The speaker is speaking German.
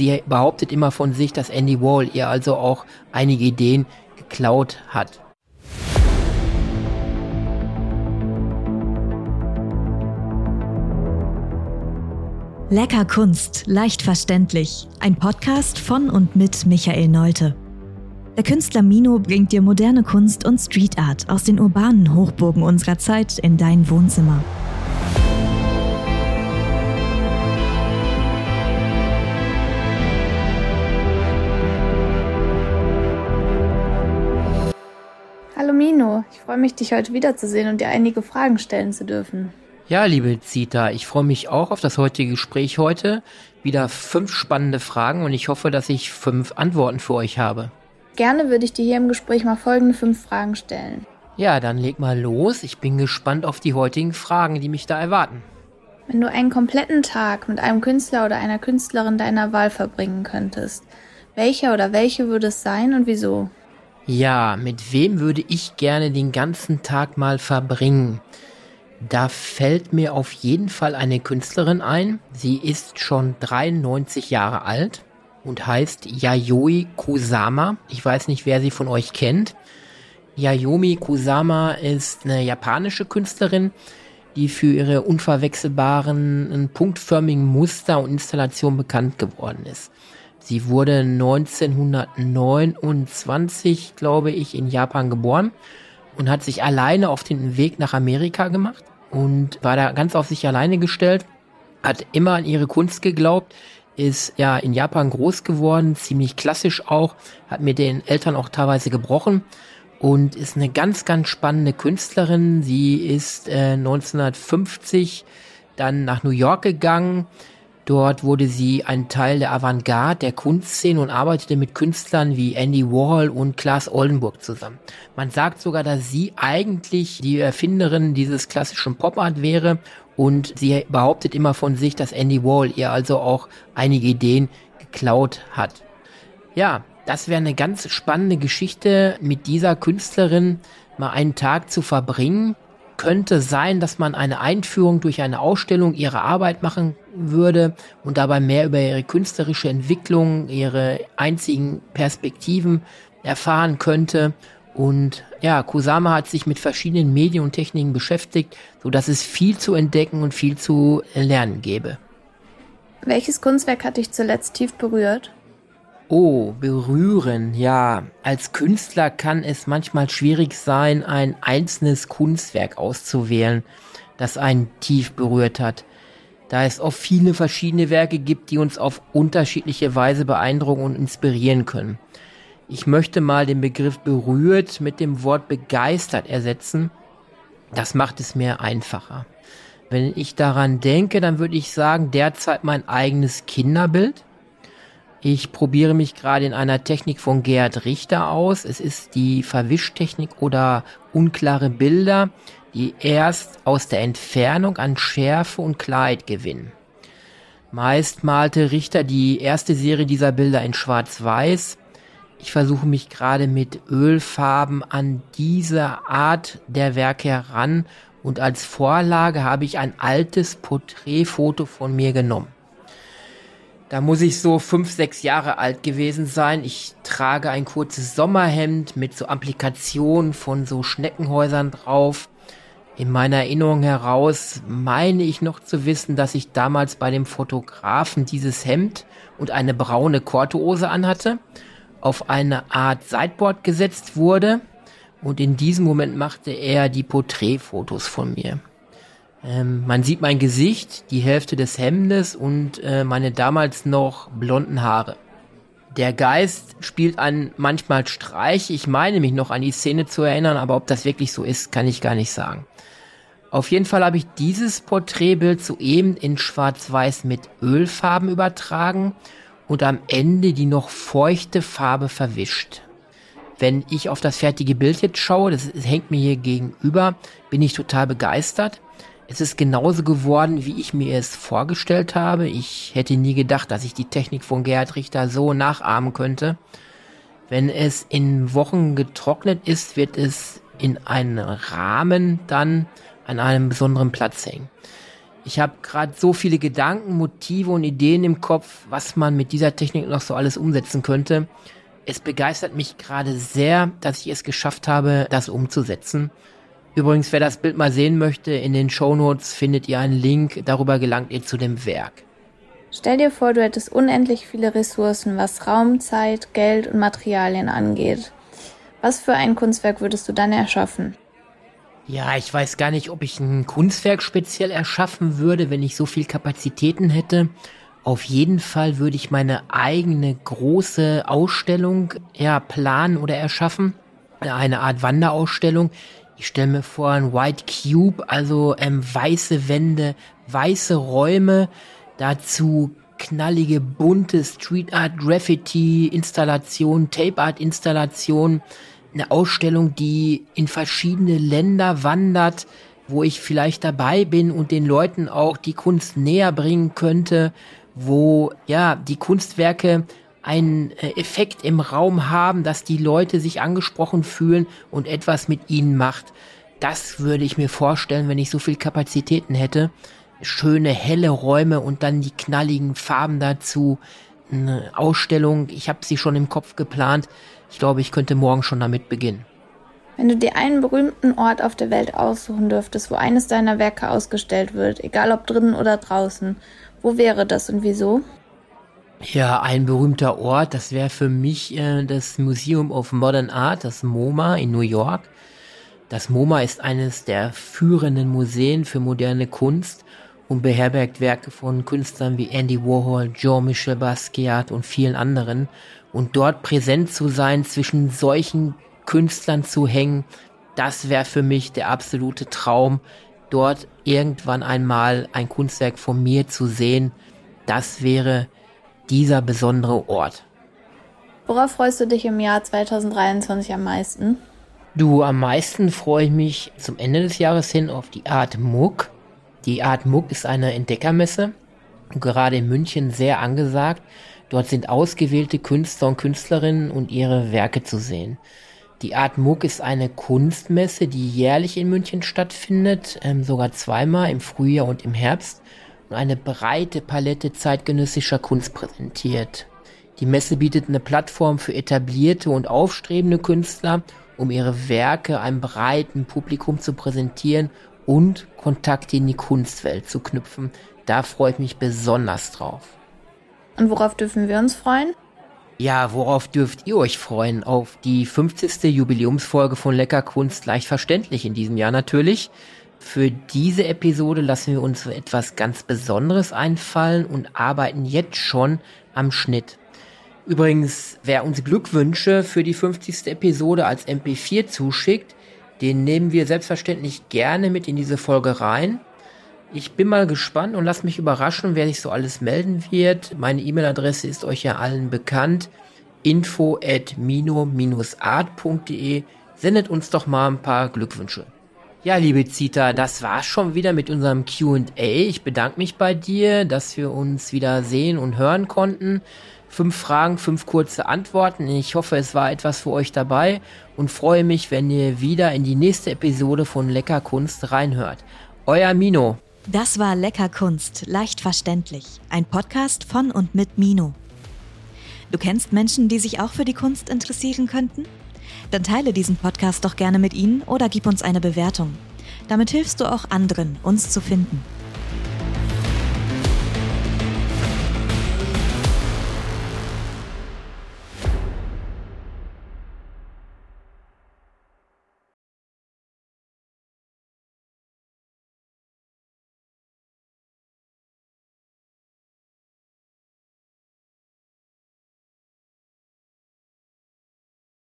sie behauptet immer von sich, dass Andy Wall ihr also auch einige Ideen geklaut hat. Lecker Kunst, leicht verständlich. Ein Podcast von und mit Michael Neute. Der Künstler Mino bringt dir moderne Kunst und Street Art aus den urbanen Hochburgen unserer Zeit in dein Wohnzimmer. Hallo Mino, ich freue mich, dich heute wiederzusehen und dir einige Fragen stellen zu dürfen. Ja, liebe Zita, ich freue mich auch auf das heutige Gespräch heute. Wieder fünf spannende Fragen und ich hoffe, dass ich fünf Antworten für euch habe. Gerne würde ich dir hier im Gespräch mal folgende fünf Fragen stellen. Ja, dann leg mal los. Ich bin gespannt auf die heutigen Fragen, die mich da erwarten. Wenn du einen kompletten Tag mit einem Künstler oder einer Künstlerin deiner Wahl verbringen könntest, welcher oder welche würde es sein und wieso? Ja, mit wem würde ich gerne den ganzen Tag mal verbringen? Da fällt mir auf jeden Fall eine Künstlerin ein. Sie ist schon 93 Jahre alt und heißt Yayoi Kusama. Ich weiß nicht, wer sie von euch kennt. Yayomi Kusama ist eine japanische Künstlerin, die für ihre unverwechselbaren punktförmigen Muster und Installationen bekannt geworden ist. Sie wurde 1929, glaube ich, in Japan geboren und hat sich alleine auf den Weg nach Amerika gemacht und war da ganz auf sich alleine gestellt, hat immer an ihre Kunst geglaubt, ist ja in Japan groß geworden, ziemlich klassisch auch, hat mit den Eltern auch teilweise gebrochen und ist eine ganz, ganz spannende Künstlerin. Sie ist äh, 1950 dann nach New York gegangen, Dort wurde sie ein Teil der Avantgarde der Kunstszene und arbeitete mit Künstlern wie Andy Warhol und Klaas Oldenburg zusammen. Man sagt sogar, dass sie eigentlich die Erfinderin dieses klassischen Pop-Art wäre und sie behauptet immer von sich, dass Andy Warhol ihr also auch einige Ideen geklaut hat. Ja, das wäre eine ganz spannende Geschichte, mit dieser Künstlerin mal einen Tag zu verbringen könnte sein, dass man eine Einführung durch eine Ausstellung ihrer Arbeit machen würde und dabei mehr über ihre künstlerische Entwicklung, ihre einzigen Perspektiven erfahren könnte. Und ja, Kusama hat sich mit verschiedenen Medien und Techniken beschäftigt, so dass es viel zu entdecken und viel zu lernen gäbe. Welches Kunstwerk hat dich zuletzt tief berührt? Oh, berühren, ja. Als Künstler kann es manchmal schwierig sein, ein einzelnes Kunstwerk auszuwählen, das einen tief berührt hat. Da es oft viele verschiedene Werke gibt, die uns auf unterschiedliche Weise beeindrucken und inspirieren können. Ich möchte mal den Begriff berührt mit dem Wort begeistert ersetzen. Das macht es mir einfacher. Wenn ich daran denke, dann würde ich sagen, derzeit mein eigenes Kinderbild ich probiere mich gerade in einer Technik von Gerhard Richter aus. Es ist die Verwischtechnik oder unklare Bilder, die erst aus der Entfernung an Schärfe und Klarheit gewinnen. Meist malte Richter die erste Serie dieser Bilder in Schwarz-Weiß. Ich versuche mich gerade mit Ölfarben an diese Art der Werke heran und als Vorlage habe ich ein altes Porträtfoto von mir genommen. Da muss ich so fünf, sechs Jahre alt gewesen sein. Ich trage ein kurzes Sommerhemd mit so Applikationen von so Schneckenhäusern drauf. In meiner Erinnerung heraus meine ich noch zu wissen, dass ich damals bei dem Fotografen dieses Hemd und eine braune Korthose anhatte, auf eine Art Sideboard gesetzt wurde und in diesem Moment machte er die Porträtfotos von mir. Ähm, man sieht mein Gesicht, die Hälfte des Hemdes und äh, meine damals noch blonden Haare. Der Geist spielt einen manchmal Streich. Ich meine mich noch an die Szene zu erinnern, aber ob das wirklich so ist, kann ich gar nicht sagen. Auf jeden Fall habe ich dieses Porträtbild soeben in Schwarz-Weiß mit Ölfarben übertragen und am Ende die noch feuchte Farbe verwischt. Wenn ich auf das fertige Bild jetzt schaue, das hängt mir hier gegenüber, bin ich total begeistert. Es ist genauso geworden, wie ich mir es vorgestellt habe. Ich hätte nie gedacht, dass ich die Technik von Gerhard Richter so nachahmen könnte. Wenn es in Wochen getrocknet ist, wird es in einen Rahmen dann an einem besonderen Platz hängen. Ich habe gerade so viele Gedanken, Motive und Ideen im Kopf, was man mit dieser Technik noch so alles umsetzen könnte. Es begeistert mich gerade sehr, dass ich es geschafft habe, das umzusetzen. Übrigens, wer das Bild mal sehen möchte, in den Shownotes findet ihr einen Link, darüber gelangt ihr zu dem Werk. Stell dir vor, du hättest unendlich viele Ressourcen, was Raum, Zeit, Geld und Materialien angeht. Was für ein Kunstwerk würdest du dann erschaffen? Ja, ich weiß gar nicht, ob ich ein Kunstwerk speziell erschaffen würde, wenn ich so viel Kapazitäten hätte. Auf jeden Fall würde ich meine eigene große Ausstellung ja planen oder erschaffen. Eine Art Wanderausstellung. Ich stelle mir vor, ein White Cube, also ähm, weiße Wände, weiße Räume, dazu knallige, bunte Street Art, Graffiti, Installation, Tape Art Installation, eine Ausstellung, die in verschiedene Länder wandert, wo ich vielleicht dabei bin und den Leuten auch die Kunst näher bringen könnte, wo ja die Kunstwerke einen äh, Effekt im Raum haben, dass die Leute sich angesprochen fühlen und etwas mit ihnen macht. Das würde ich mir vorstellen, wenn ich so viel Kapazitäten hätte. Schöne helle Räume und dann die knalligen Farben dazu. Eine Ausstellung, ich habe sie schon im Kopf geplant. Ich glaube, ich könnte morgen schon damit beginnen. Wenn du dir einen berühmten Ort auf der Welt aussuchen dürftest, wo eines deiner Werke ausgestellt wird, egal ob drinnen oder draußen, wo wäre das und wieso? Ja, ein berühmter Ort, das wäre für mich äh, das Museum of Modern Art, das MoMA in New York. Das MoMA ist eines der führenden Museen für moderne Kunst und beherbergt Werke von Künstlern wie Andy Warhol, Jean-Michel Basquiat und vielen anderen und dort präsent zu sein, zwischen solchen Künstlern zu hängen, das wäre für mich der absolute Traum, dort irgendwann einmal ein Kunstwerk von mir zu sehen. Das wäre dieser besondere Ort. Worauf freust du dich im Jahr 2023 am meisten? Du, am meisten freue ich mich zum Ende des Jahres hin auf die Art Muck. Die Art Muck ist eine Entdeckermesse, gerade in München sehr angesagt. Dort sind ausgewählte Künstler und Künstlerinnen und ihre Werke zu sehen. Die Art Muck ist eine Kunstmesse, die jährlich in München stattfindet, ähm, sogar zweimal im Frühjahr und im Herbst und eine breite Palette zeitgenössischer Kunst präsentiert. Die Messe bietet eine Plattform für etablierte und aufstrebende Künstler, um ihre Werke einem breiten Publikum zu präsentieren und Kontakte in die Kunstwelt zu knüpfen. Da freue ich mich besonders drauf. Und worauf dürfen wir uns freuen? Ja, worauf dürft ihr euch freuen? Auf die 50. Jubiläumsfolge von Lecker Kunst leicht verständlich in diesem Jahr natürlich. Für diese Episode lassen wir uns etwas ganz Besonderes einfallen und arbeiten jetzt schon am Schnitt. Übrigens, wer uns Glückwünsche für die 50. Episode als MP4 zuschickt, den nehmen wir selbstverständlich gerne mit in diese Folge rein. Ich bin mal gespannt und lasst mich überraschen, wer sich so alles melden wird. Meine E-Mail-Adresse ist euch ja allen bekannt. info at mino-art.de Sendet uns doch mal ein paar Glückwünsche. Ja, liebe Zita, das war's schon wieder mit unserem Q&A. Ich bedanke mich bei dir, dass wir uns wieder sehen und hören konnten. Fünf Fragen, fünf kurze Antworten. Ich hoffe, es war etwas für euch dabei und freue mich, wenn ihr wieder in die nächste Episode von Lecker Kunst reinhört. Euer Mino. Das war Lecker Kunst, leicht verständlich. Ein Podcast von und mit Mino. Du kennst Menschen, die sich auch für die Kunst interessieren könnten? Dann teile diesen Podcast doch gerne mit ihnen oder gib uns eine Bewertung. Damit hilfst du auch anderen, uns zu finden.